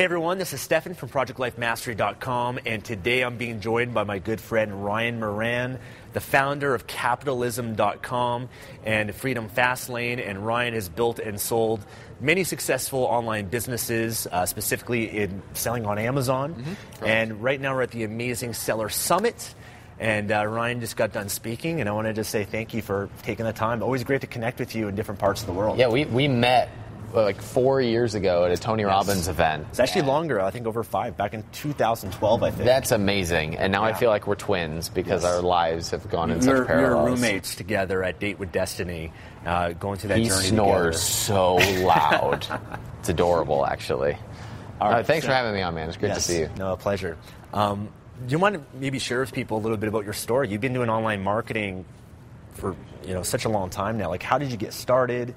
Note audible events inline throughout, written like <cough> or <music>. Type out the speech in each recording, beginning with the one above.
Hey everyone, this is Stefan from ProjectLifeMastery.com, and today I'm being joined by my good friend Ryan Moran, the founder of Capitalism.com and Freedom Fastlane. And Ryan has built and sold many successful online businesses, uh, specifically in selling on Amazon. Mm-hmm. And right now we're at the Amazing Seller Summit. And uh, Ryan just got done speaking, and I wanted to say thank you for taking the time. Always great to connect with you in different parts of the world. Yeah, we, we met like four years ago at a Tony yes. Robbins event. It's actually longer, I think over five, back in 2012, I think. That's amazing. And now yeah. I feel like we're twins because yes. our lives have gone in we such parallels. We were roommates together at Date with Destiny, uh, going through that he journey snores so loud. <laughs> it's adorable, actually. All right, uh, thanks so, for having me on, man. It's great yes. to see you. No, a pleasure. Um, do you want to maybe share with people a little bit about your story? You've been doing online marketing for you know such a long time now. Like, how did you get started?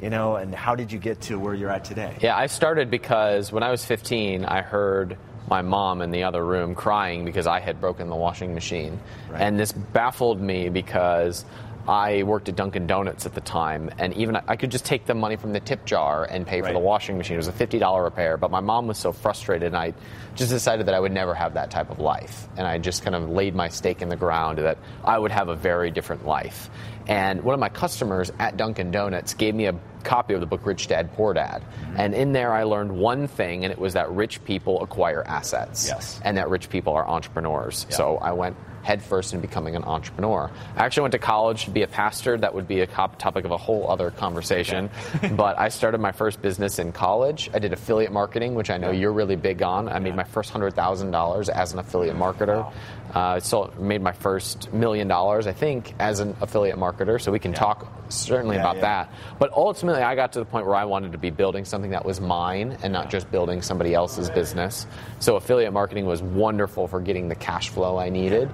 You know, and how did you get to where you're at today? Yeah, I started because when I was 15, I heard my mom in the other room crying because I had broken the washing machine. Right. And this baffled me because I worked at Dunkin' Donuts at the time, and even I could just take the money from the tip jar and pay right. for the washing machine. It was a $50 repair, but my mom was so frustrated, and I just decided that I would never have that type of life. And I just kind of laid my stake in the ground that I would have a very different life. And one of my customers at Dunkin' Donuts gave me a copy of the book Rich Dad Poor Dad. Mm-hmm. And in there I learned one thing, and it was that rich people acquire assets. Yes. And that rich people are entrepreneurs. Yeah. So I went headfirst in becoming an entrepreneur. I actually went to college to be a pastor. That would be a topic of a whole other conversation. Okay. but I started my first business in college. I did affiliate marketing, which I know yeah. you're really big on. I yeah. made my first $100,000 as an affiliate marketer. Wow. Uh, so made my first million dollars, I think, as an affiliate marketer. So we can yeah. talk certainly yeah, about yeah. that. But ultimately, I got to the point where I wanted to be building something that was mine and not just building somebody else's business. So affiliate marketing was wonderful for getting the cash flow I needed.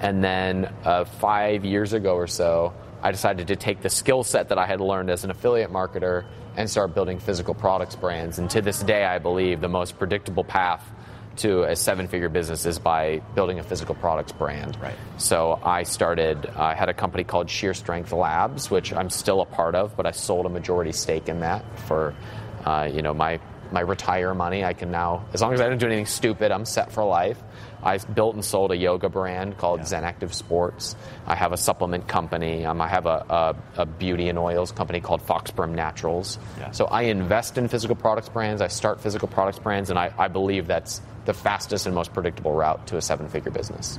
And then uh, five years ago or so, I decided to take the skill set that I had learned as an affiliate marketer and start building physical products brands. And to this day, I believe the most predictable path to a seven figure business is by building a physical products brand. Right. So I started, I had a company called Sheer Strength Labs, which I'm still a part of, but I sold a majority stake in that for, uh, you know, my, my retire money. I can now, as long as I don't do anything stupid, I'm set for life. I built and sold a yoga brand called yeah. Zen Active Sports. I have a supplement company. Um, I have a, a, a, beauty and oils company called Foxbrim Naturals. Yeah. So I invest in physical products brands. I start physical products brands, and I, I believe that's the fastest and most predictable route to a seven figure business.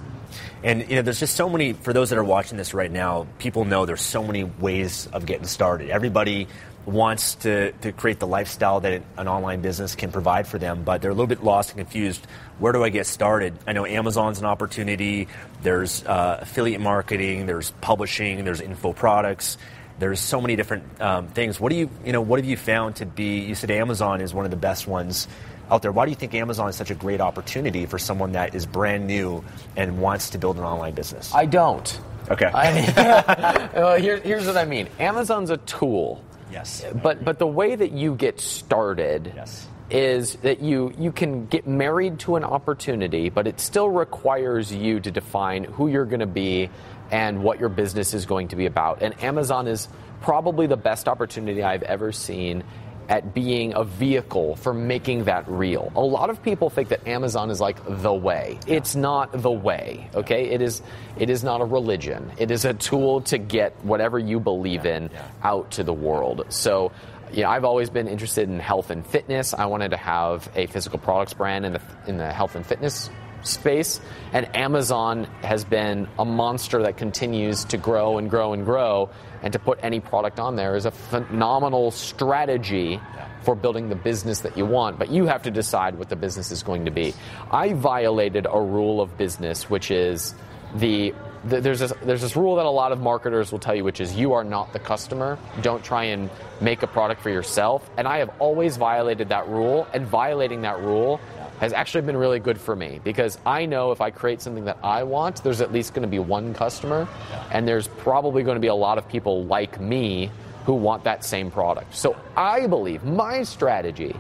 And you know, there's just so many. For those that are watching this right now, people know there's so many ways of getting started. Everybody wants to, to create the lifestyle that an online business can provide for them, but they're a little bit lost and confused. Where do I get started? I know Amazon's an opportunity. There's uh, affiliate marketing. There's publishing. There's info products. There's so many different um, things. What do you, you know, what have you found to be? You said Amazon is one of the best ones out there. Why do you think Amazon is such a great opportunity for someone that is brand new and wants to build an online business? I don't. Okay. I, <laughs> well, here, here's what I mean. Amazon's a tool. Yes. But but the way that you get started yes. is that you you can get married to an opportunity, but it still requires you to define who you're going to be and what your business is going to be about. And Amazon is probably the best opportunity I've ever seen at being a vehicle for making that real. A lot of people think that Amazon is like the way. It's not the way, okay? It is it is not a religion. It is a tool to get whatever you believe in out to the world. So you know, I've always been interested in health and fitness. I wanted to have a physical products brand in the in the health and fitness space, and Amazon has been a monster that continues to grow and grow and grow. And to put any product on there is a phenomenal strategy for building the business that you want, but you have to decide what the business is going to be. I violated a rule of business, which is the there's this, there's this rule that a lot of marketers will tell you, which is you are not the customer. Don't try and make a product for yourself. And I have always violated that rule, and violating that rule has actually been really good for me because I know if I create something that I want, there's at least going to be one customer, and there's probably going to be a lot of people like me who want that same product. So I believe my strategy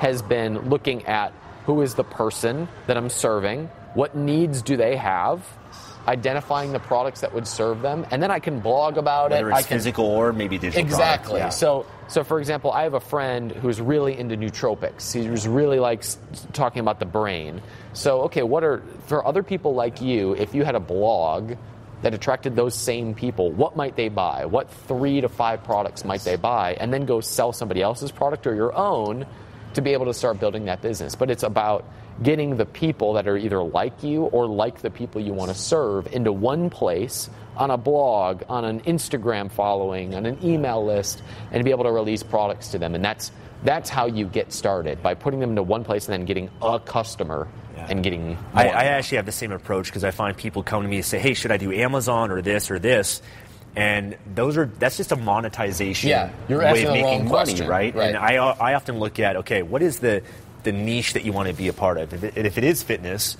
has been looking at who is the person that I'm serving, what needs do they have, identifying the products that would serve them, and then I can blog about Whether it. it's I can, physical or maybe digital. Exactly. Yeah. So, so for example, I have a friend who's really into nootropics. He was really like talking about the brain. So, okay, what are for other people like you? If you had a blog that attracted those same people, what might they buy? What three to five products might they buy? And then go sell somebody else's product or your own to be able to start building that business. But it's about getting the people that are either like you or like the people you want to serve into one place on a blog, on an Instagram following, on an email list, and be able to release products to them. And that's that's how you get started by putting them into one place and then getting a customer and getting. I. I actually have the same approach because I find people come to me and say, "Hey, should I do Amazon or this or this?" And those are that's just a monetization Yeah, you're way of making money, right? right. And I I often look at okay, what is the the niche that you want to be a part of? If if it is fitness,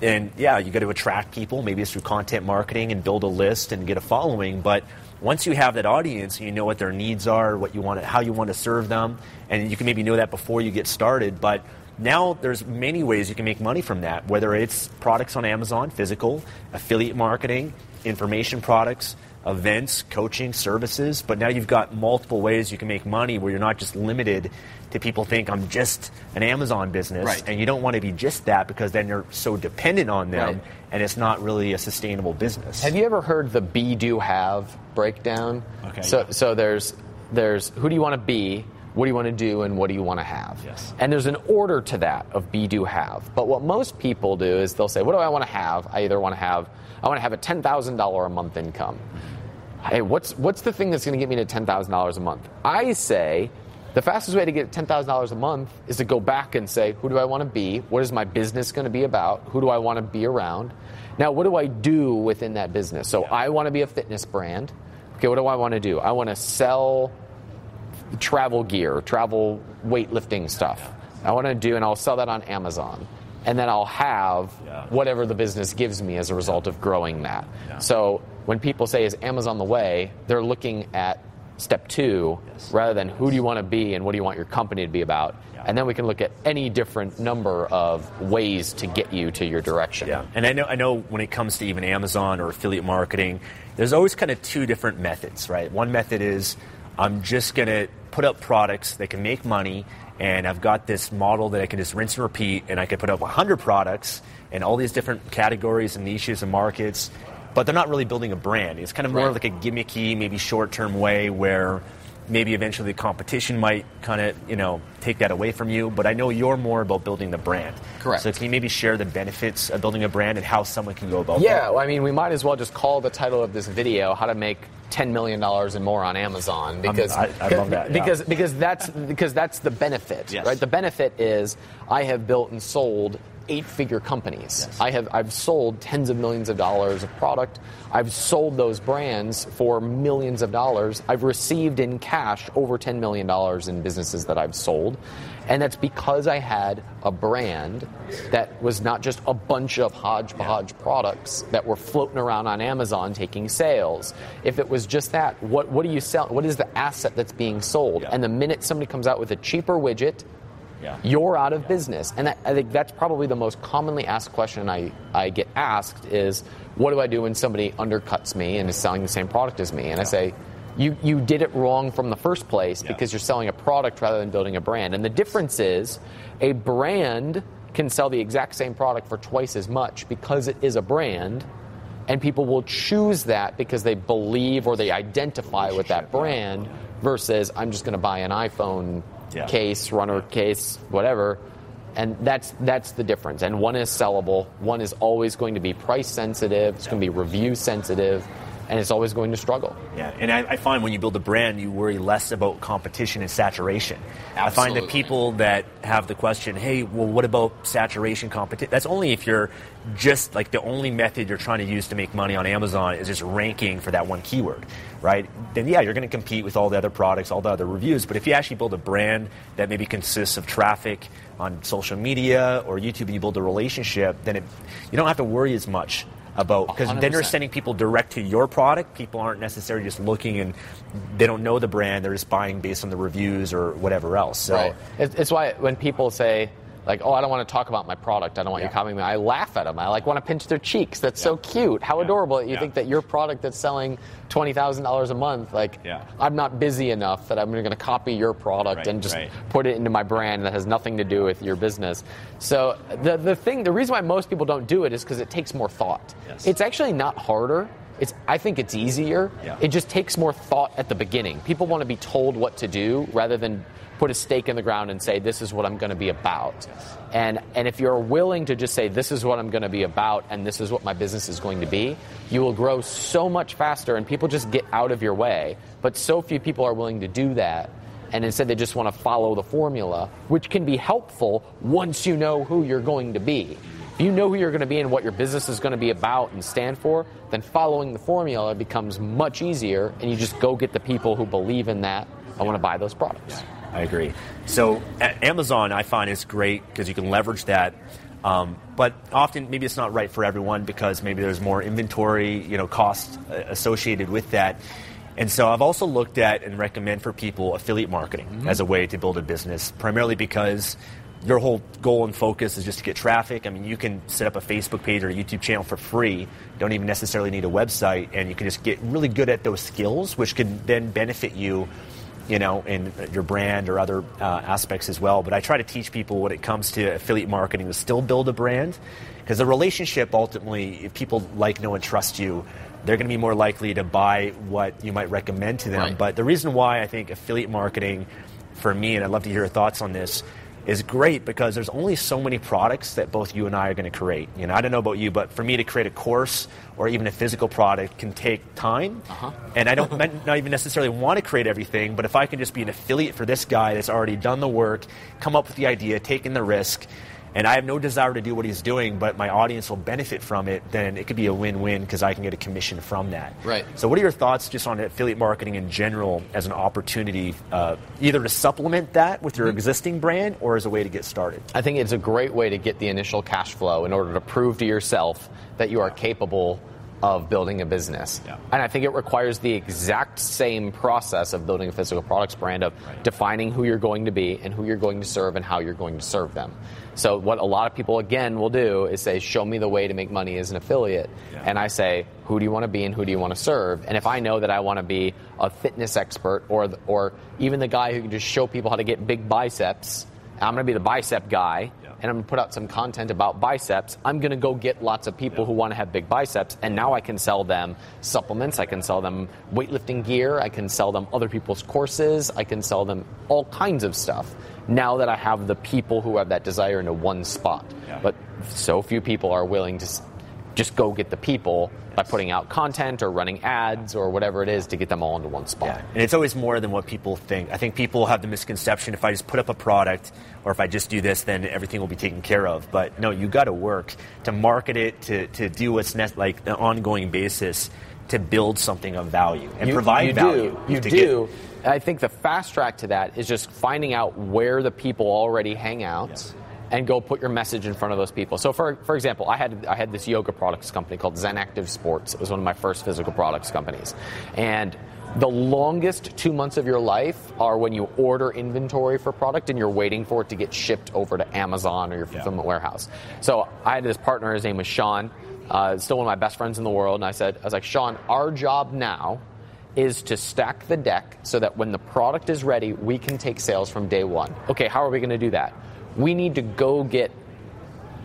then yeah, you got to attract people. Maybe it's through content marketing and build a list and get a following. But once you have that audience, you know what their needs are, what you want, to, how you want to serve them, and you can maybe know that before you get started. But now there's many ways you can make money from that. Whether it's products on Amazon, physical, affiliate marketing, information products. Events, coaching, services, but now you've got multiple ways you can make money where you're not just limited to people think I'm just an Amazon business, Right. and you don't want to be just that because then you're so dependent on them, Right. and it's not really a sustainable business. Have you ever heard the be do have breakdown? Okay, So yeah. so there's there's who do you want to be, what do you want to do, and what do you want to have? Yes. And there's an order to that of be do have. But what most people do is they'll say, what do I want to have? I either want to have I want to have a ten thousand dollar a month income. Hey, what's what's the thing that's going to get me to ten thousand dollars a month? I say. The fastest way to get $10,000 a month is to go back and say, who do I want to be? What is my business going to be about? Who do I want to be around? Now, what do I do within that business? So, I want to be a fitness brand. Okay, what do I want to do? I want to sell travel gear, travel weightlifting stuff. I want to do, and I'll sell that on Amazon. And then I'll have Yeah. whatever the business gives me as a result of growing that. So when people say, is Amazon the way, they're looking at step two rather than who do you want to be and what do you want your company to be about. And then we can look at any different number of ways to get you to your direction. Yeah, and I know I know when it comes to even Amazon or affiliate marketing, there's always kind of two different methods, right? One method is I'm just going to put up products that can make money, and I've got this model that I can just rinse and repeat, and I can put up 100 products in all these different categories and niches and markets, but they're not really building a brand. It's kind of more Right. like a gimmicky, maybe short-term way where maybe eventually the competition might kind of you know take that away from you but i know you're more about building the brand Correct. so can you maybe share the benefits of building a brand and how someone can go about Yeah, that well, I mean, we might as well just call the title of this video "How to Make Ten Million Dollars and More on Amazon" because I- I love that, yeah. because because that's because that's the benefit, Yes. right? The benefit is I have built and sold eight-figure companies. I have I've sold tens of millions of dollars of product. I've sold those brands for millions of dollars. I've received in cash over ten million dollars in businesses that I've sold. And that's because I had a brand that was not just a bunch of hodgepodge products that were floating around on Amazon taking sales. If it was just that, what, what do you sell? What is the asset that's being sold? Yeah. And the minute somebody comes out with a cheaper widget Yeah. you're out of business. And that, I think that's probably the most commonly asked question I, I get asked is, what do I do when somebody undercuts me and is selling the same product as me? And I say, you, you did it wrong from the first place Yeah. because you're selling a product rather than building a brand. And the difference is a brand can sell the exact same product for twice as much because it is a brand. And people will choose that because they believe or they identify with that brand versus I'm just going to buy an iPhone Yeah. case, runner case, whatever. And that's that's the difference. And one is sellable. One is always going to be price sensitive. It's going to be review sensitive, and it's always going to struggle. Yeah, and I, I find when you build a brand, you worry less about competition and saturation. Absolutely. I find that people that have the question, hey, well, what about saturation competition? That's only if you're just like the only method you're trying to use to make money on Amazon is just ranking for that one keyword, right? Then, yeah, you're going to compete with all the other products, all the other reviews. But if you actually build a brand that maybe consists of traffic on social media or YouTube, and you build a relationship, then it, you don't have to worry as much about because then you're sending people direct to your product. People aren't necessarily just looking and they don't know the brand. They're just buying based on the reviews or whatever else. So Right. It's, it's why when people say, like, oh, I don't want to talk about my product. I don't want you Yeah. copying me. I laugh at them. I like want to pinch their cheeks. That's so cute. How adorable. You Yeah. think that your product that's selling twenty thousand dollars a month, like, Yeah. I'm not busy enough that I'm going to copy your product Right, and just right. put it into my brand that has nothing to do with your business. So the the thing, the reason why most people don't do it is because it takes more thought. Yes. It's actually not harder. It's, I think it's easier. Yeah. It just takes more thought at the beginning. People want to be told what to do rather than put a stake in the ground and say, this is what I'm going to be about. And, and if you're willing to just say, this is what I'm going to be about and this is what my business is going to be, you will grow so much faster and people just get out of your way. But so few people are willing to do that. And instead, they just want to follow the formula, which can be helpful once you know who you're going to be. If you know who you're going to be and what your business is going to be about and stand for, then following the formula becomes much easier, and you just go get the people who believe in that and want to buy those products. I agree. So Amazon, I find is great because you can leverage that. Um, but often, maybe it's not right for everyone because maybe there's more inventory, you know, cost uh, associated with that. And so I've also looked at and recommend for people affiliate marketing as a way to build a business, primarily because your whole goal and focus is just to get traffic. I mean, you can set up a Facebook page or a YouTube channel for free. Don't even necessarily need a website, and you can just get really good at those skills, which can then benefit you you know, in your brand or other uh, aspects as well. But I try to teach people when it comes to affiliate marketing to still build a brand because the relationship ultimately, if people like, know, and trust you, they're going to be more likely to buy what you might recommend to them. Right. But the reason why I think affiliate marketing, for me, and I'd love to hear your thoughts on this, is great because there's only so many products that both you and I are going to create. You know, I don't know about you, but for me to create a course or even a physical product can take time, uh-huh. and I don't <laughs> not even necessarily want to create everything. But if I can just be an affiliate for this guy that's already done the work, come up with the idea, taken the risk, and I have no desire to do what he's doing, but my audience will benefit from it, then it could be a win-win because I can get a commission from that. Right. So, what are your thoughts just on affiliate marketing in general as an opportunity, uh, either to supplement that with your existing brand or as a way to get started? I think it's a great way to get the initial cash flow in order to prove to yourself that you are capable of building a business. Yeah. And I think it requires the exact same process of building a physical products brand of defining who you're going to be and who you're going to serve and how you're going to serve them. So what a lot of people again will do is say, "Show me the way to make money as an affiliate," Yeah. and I say, "Who do you want to be and who do you want to serve?" And if I know that I want to be a fitness expert or or even the guy who can just show people how to get big biceps, I'm going to be the bicep guy. And I'm going to put out some content about biceps. I'm going to go get lots of people who want to have big biceps, and now I can sell them supplements. I can sell them weightlifting gear. I can sell them other people's courses. I can sell them all kinds of stuff. Now that I have the people who have that desire into one spot, Yeah. but so few people are willing to just go get the people by putting out content or running ads or whatever it is to get them all into one spot. Yeah, and it's always more than what people think. I think people have the misconception if I just put up a product or if I just do this, then everything will be taken care of. But no, you got to work to market it, to, to do what's ne- like an ongoing basis to build something of value and you, provide you value. Do. You do. I think the fast track to that is just finding out where the people already hang out. And go put your message in front of those people. So, for, for example, I had I had this yoga products company called Zen Active Sports. It was one of my first physical products companies, and the longest two months of your life are when you order inventory for product and you're waiting for it to get shipped over to Amazon or your fulfillment warehouse. So I had this partner, his name was Sean, uh, still one of my best friends in the world, and I said, I was like, Sean, our job now is to stack the deck so that when the product is ready, we can take sales from day one. Okay, how are we going to do that? We need to go get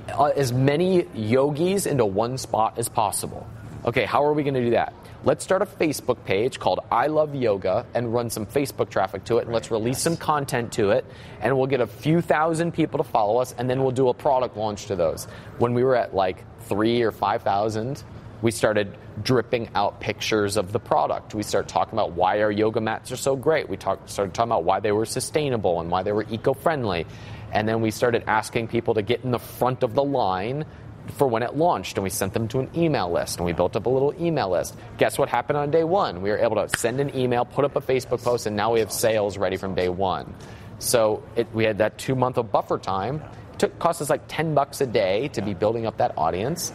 uh, as many yogis into one spot as possible. Okay, how are we going to do that? Let's start a Facebook page called I Love Yoga and run some Facebook traffic to it, and let's release some content to it, and we'll get a few thousand people to follow us, and then we'll do a product launch to those. When we were at like three or five thousand, we started dripping out pictures of the product. We started talking about why our yoga mats are so great. We talk, started talking about why they were sustainable and why they were eco-friendly. And then we started asking people to get in the front of the line for when it launched, and we sent them to an email list, and we built up a little email list. Guess what happened on day one? We were able to send an email, put up a Facebook post, and now we have sales ready from day one. So it, we had that two month of buffer time. It took cost us like ten bucks a day to be building up that audience,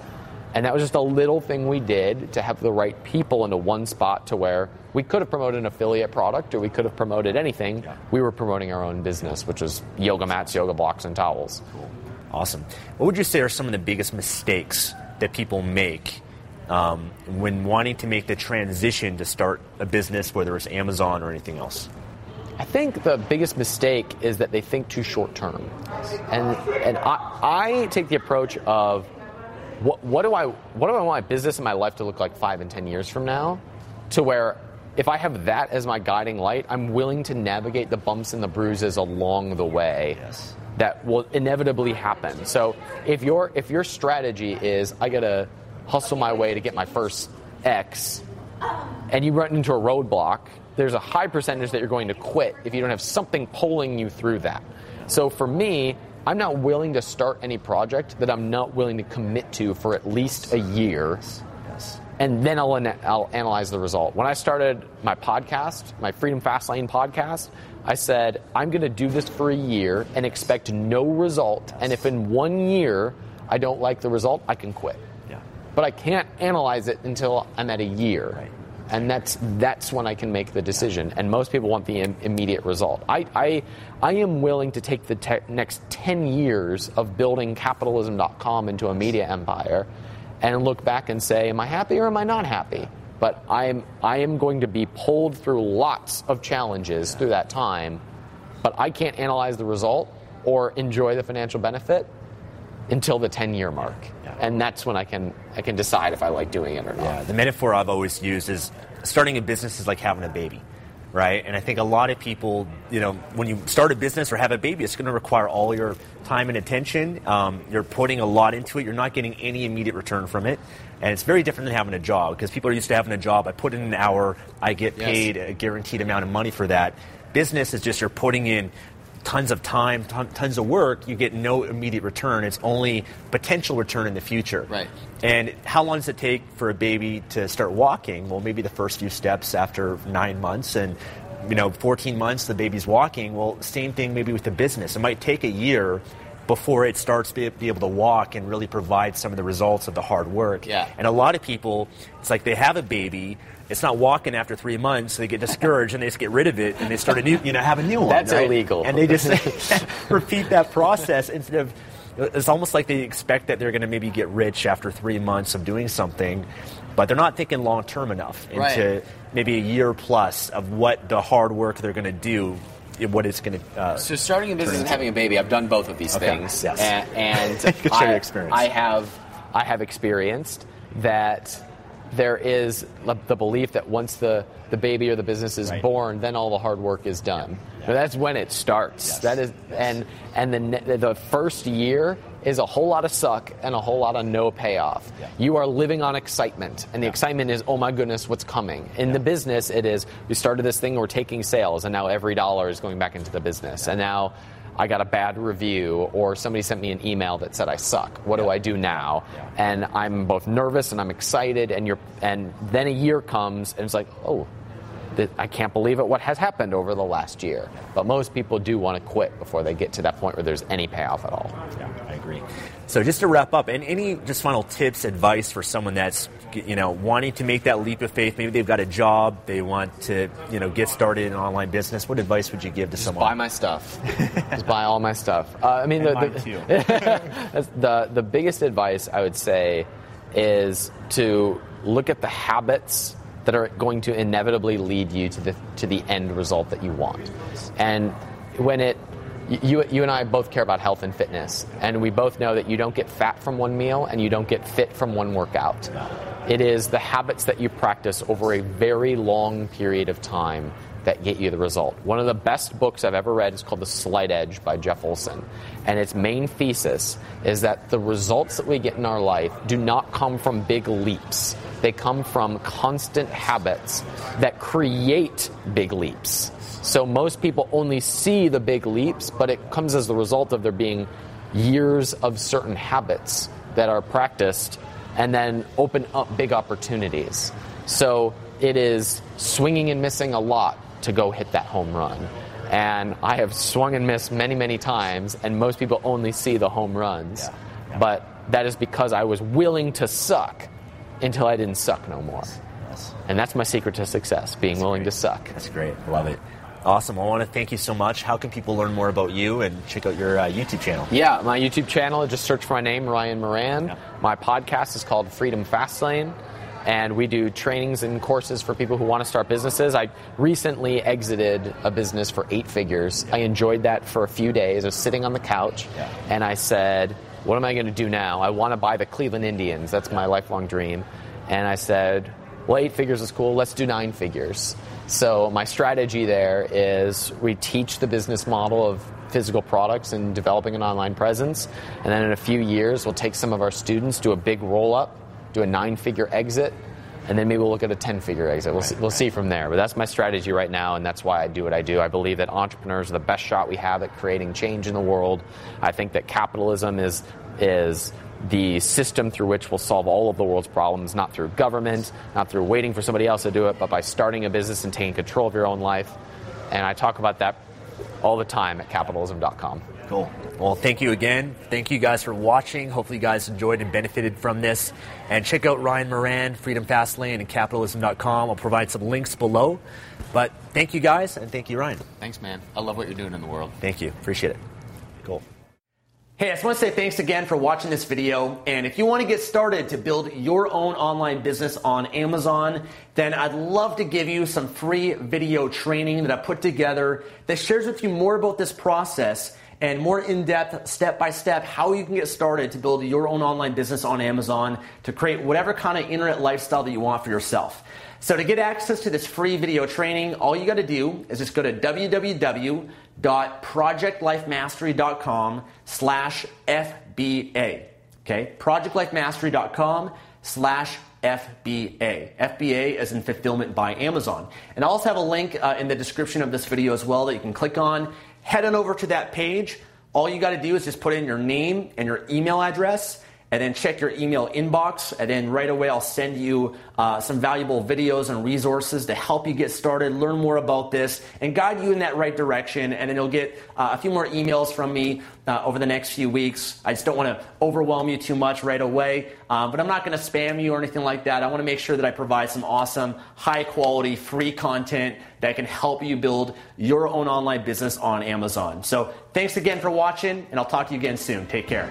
and that was just a little thing we did to have the right people into one spot to where we could have promoted an affiliate product or we could have promoted anything. We were promoting our own business, which was yoga mats, yoga blocks, and towels. Cool. Awesome. What would you say are some of the biggest mistakes that people make um, when wanting to make the transition to start a business, whether it's Amazon or anything else? I think the biggest mistake is that they think too short term, and and I, I take the approach of what, what do I what do I want my business and my life to look like five and ten years from now, to where if I have that as my guiding light, I'm willing to navigate the bumps and the bruises along the way. Yes. That will inevitably happen. So if your if your strategy is I gotta hustle my way to get my first X, and you run into a roadblock, there's a high percentage that you're going to quit if you don't have something pulling you through that. So for me, I'm not willing to start any project that I'm not willing to commit to for at least a year. And then I'll, I'll analyze the result. When I started my podcast, my Freedom Fastlane podcast, I said, I'm going to do this for a year and expect no result. And if in one year I don't like the result, I can quit Yeah. but I can't analyze it until I'm at a year. Right. And that's that's when I can make the decision. And most people want the Im- immediate result. I, I, I am willing to take the te- next 10 years of building capitalism.com into a media empire and look back and say, am I happy or am I not happy? But I'm, I am going to be pulled through lots of challenges through that time, but I can't analyze the result or enjoy the financial benefit until the 10 year mark. And that's when I can, I can decide if I like doing it or not. Yeah, the metaphor I've always used is starting a business is like having a baby, right? And I think a lot of people, you know, when you start a business or have a baby, it's going to require all your time and attention. Um, you're putting a lot into it. You're not getting any immediate return from it. And it's very different than having a job because people are used to having a job. I put in an hour, I get Yes. paid a guaranteed amount of money for that. Business is just you're putting in tons of time, ton, tons of work, you get no immediate return. It's only potential return in the future. Right. And how long does it take for a baby to start walking? Well, maybe the first few steps after nine months, and you know, 14 months the baby's walking. Well, same thing maybe with the business. It might take a year before it starts to be, be able to walk and really provide some of the results of the hard work. Yeah. And a lot of people, it's like they have a baby. It's not walking after three months, so they get discouraged and they just get rid of it and they start a new, you know, have a new one. That's right? illegal. And they just <laughs> <laughs> repeat that process instead of. It's almost like they expect that they're going to maybe get rich after three months of doing something, but they're not thinking long term enough into Right. maybe a year plus of what the hard work they're going to do, what it's going to. Uh, So starting a business and having a baby, I've done both of these Okay, things, yes. And, <laughs> share I. I have, I have experienced that there is the- belief that once the, the baby or the business is Right. born, then all the hard work is done. But that's when it starts. Yes. That is, and and the the first year is a whole lot of suck and a whole lot of no payoff. Yeah. You are living on excitement, and the excitement is, oh my goodness, what's coming. In the business, it is we started this thing, we're taking sales, and now every dollar is going back into the business, and now. I got a bad review, or somebody sent me an email that said I suck. What do I do now? And I'm both nervous and I'm excited, and you're, and then a year comes, and it's like, oh, I can't believe it what has happened over the last year. But most people do want to quit before they get to that point where there's any payoff at all. yeah, I agree. Agree. So just to wrap up, and any just final tips, advice for someone that's you know wanting to make that leap of faith? Maybe they've got a job, they want to you know get started in an online business. What advice would you give to just someone? Buy my stuff. <laughs> just buy all my stuff. Uh, I mean, the, the, <laughs> the the biggest advice I would say is to look at the habits that are going to inevitably lead you to the to the end result that you want. And when it you, you and I both care about health and fitness, and we both know that you don't get fat from one meal and you don't get fit from one workout. It is the habits that you practice over a very long period of time that get you the result. One of the best books I've ever read is called The Slight Edge by Jeff Olson. And its main thesis is that the results that we get in our life do not come from big leaps. They come from constant habits that create big leaps. So most people only see the big leaps, but it comes as the result of there being years of certain habits that are practiced and then open up big opportunities. So it is swinging and missing a lot to go hit that home run. And I have swung and missed many, many times, and most people only see the home runs. Yeah. Yeah. But that is because I was willing to suck until I didn't suck no more. Yes. And that's my secret to success, being that's willing great. to suck. That's great. Love it. Awesome. I want to thank you so much. How can people learn more about you and check out your uh, YouTube channel? Yeah, my YouTube channel, just search for my name, Ryan Moran. Yeah. My podcast is called Freedom Fastlane and we do trainings and courses for people who want to start businesses. I recently exited a business for eight figures. I enjoyed that for a few days. I was sitting on the couch and I said, What am I going to do now? I want to buy the Cleveland Indians. That's my lifelong dream. And I said, Well, eight figures is cool. Let's do nine figures. So my strategy there is we teach the business model of physical products and developing an online presence. And then in a few years, we'll take some of our students, do a big roll up do a nine figure exit, and then maybe we'll look at a 10 figure exit. We'll, right, see, we'll right. see from there. But that's my strategy right now, and that's why I do what I do. I believe that entrepreneurs are the best shot we have at creating change in the world. I think that capitalism is, is the system through which we'll solve all of the world's problems, not through government, not through waiting for somebody else to do it, but by starting a business and taking control of your own life. And I talk about that all the time at capitalism.com. Cool. Well, thank you again. Thank you guys for watching. Hopefully, you guys enjoyed and benefited from this. And check out Ryan Moran, Freedom Fastlane, and capitalism.com. I'll provide some links below. But thank you guys, and thank you, Ryan. Thanks, man. I love what you're doing in the world. Thank you. Appreciate it. Cool. Hey, I just want to say thanks again for watching this video. And if you want to get started to build your own online business on Amazon, then I'd love to give you some free video training that I put together that shares with you more about this process and more in depth, step by step, how you can get started to build your own online business on Amazon to create whatever kind of internet lifestyle that you want for yourself. So to get access to this free video training, all you got to do is just go to www.projectlifemastery.com slash FBA. Okay, projectlifemastery.com slash FBA. FBA as in fulfillment by Amazon. And I also have a link uh, in the description of this video as well that you can click on head on over to that page. All you got to do is just put in your name and your email address and then check your email inbox. And then right away, I'll send you uh, some valuable videos and resources to help you get started, learn more about this, and guide you in that right direction. And then you'll get uh, a few more emails from me uh, over the next few weeks. I just don't want to overwhelm you too much right away, uh, but I'm not going to spam you or anything like that. I want to make sure that I provide some awesome, high quality, free content that can help you build your own online business on Amazon. So thanks again for watching, and I'll talk to you again soon. Take care.